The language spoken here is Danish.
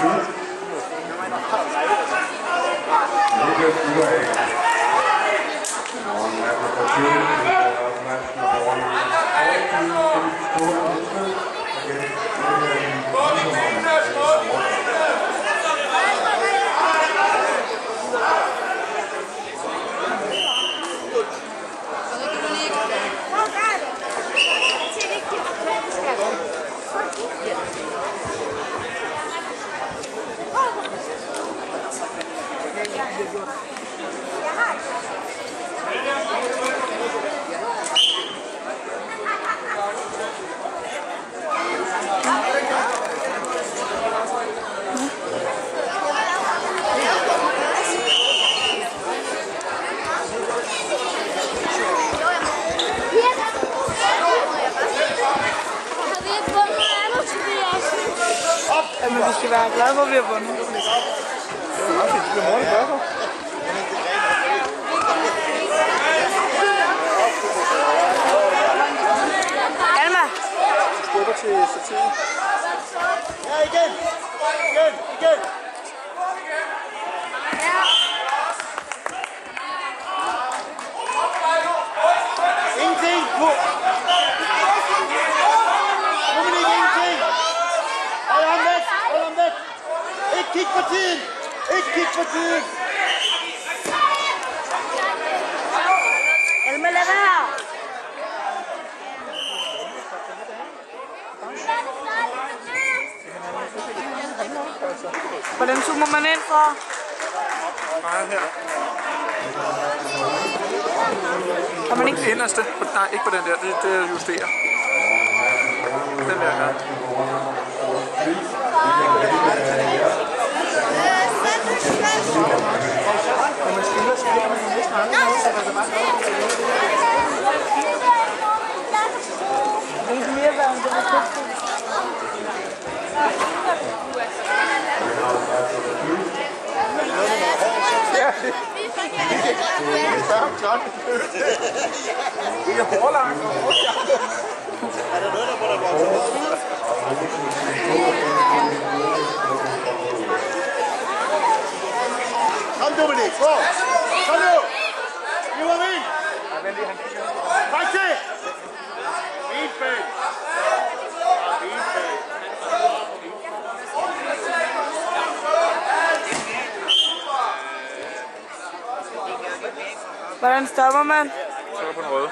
Street. Jamen, vi skal være glade for, at vi har vundet. Alma, Ja, igen! Igen! Igen! Ingenting! Nu! Dominik, ingenting! Hold ham væk! Hold ham væk! Ikke kig på tiden! Ikke kig på tiden! Hvordan zoomer man ind fra? Nej, her. Kan man ikke Den inderste. Nej, ikke på den der. Det, det justerer. Den der, ja. Når man spiller, så kan man næsten aldrig noget, så der er bare Det er mere værd, end det var købt klart. Det er hårlangt og hårdjagt. Er der noget, der må der vokse Kom Dominik, gå! Kom nu! Giv ham ind! Træk til! Fint bag! Hvordan stopper man? Så på den røde.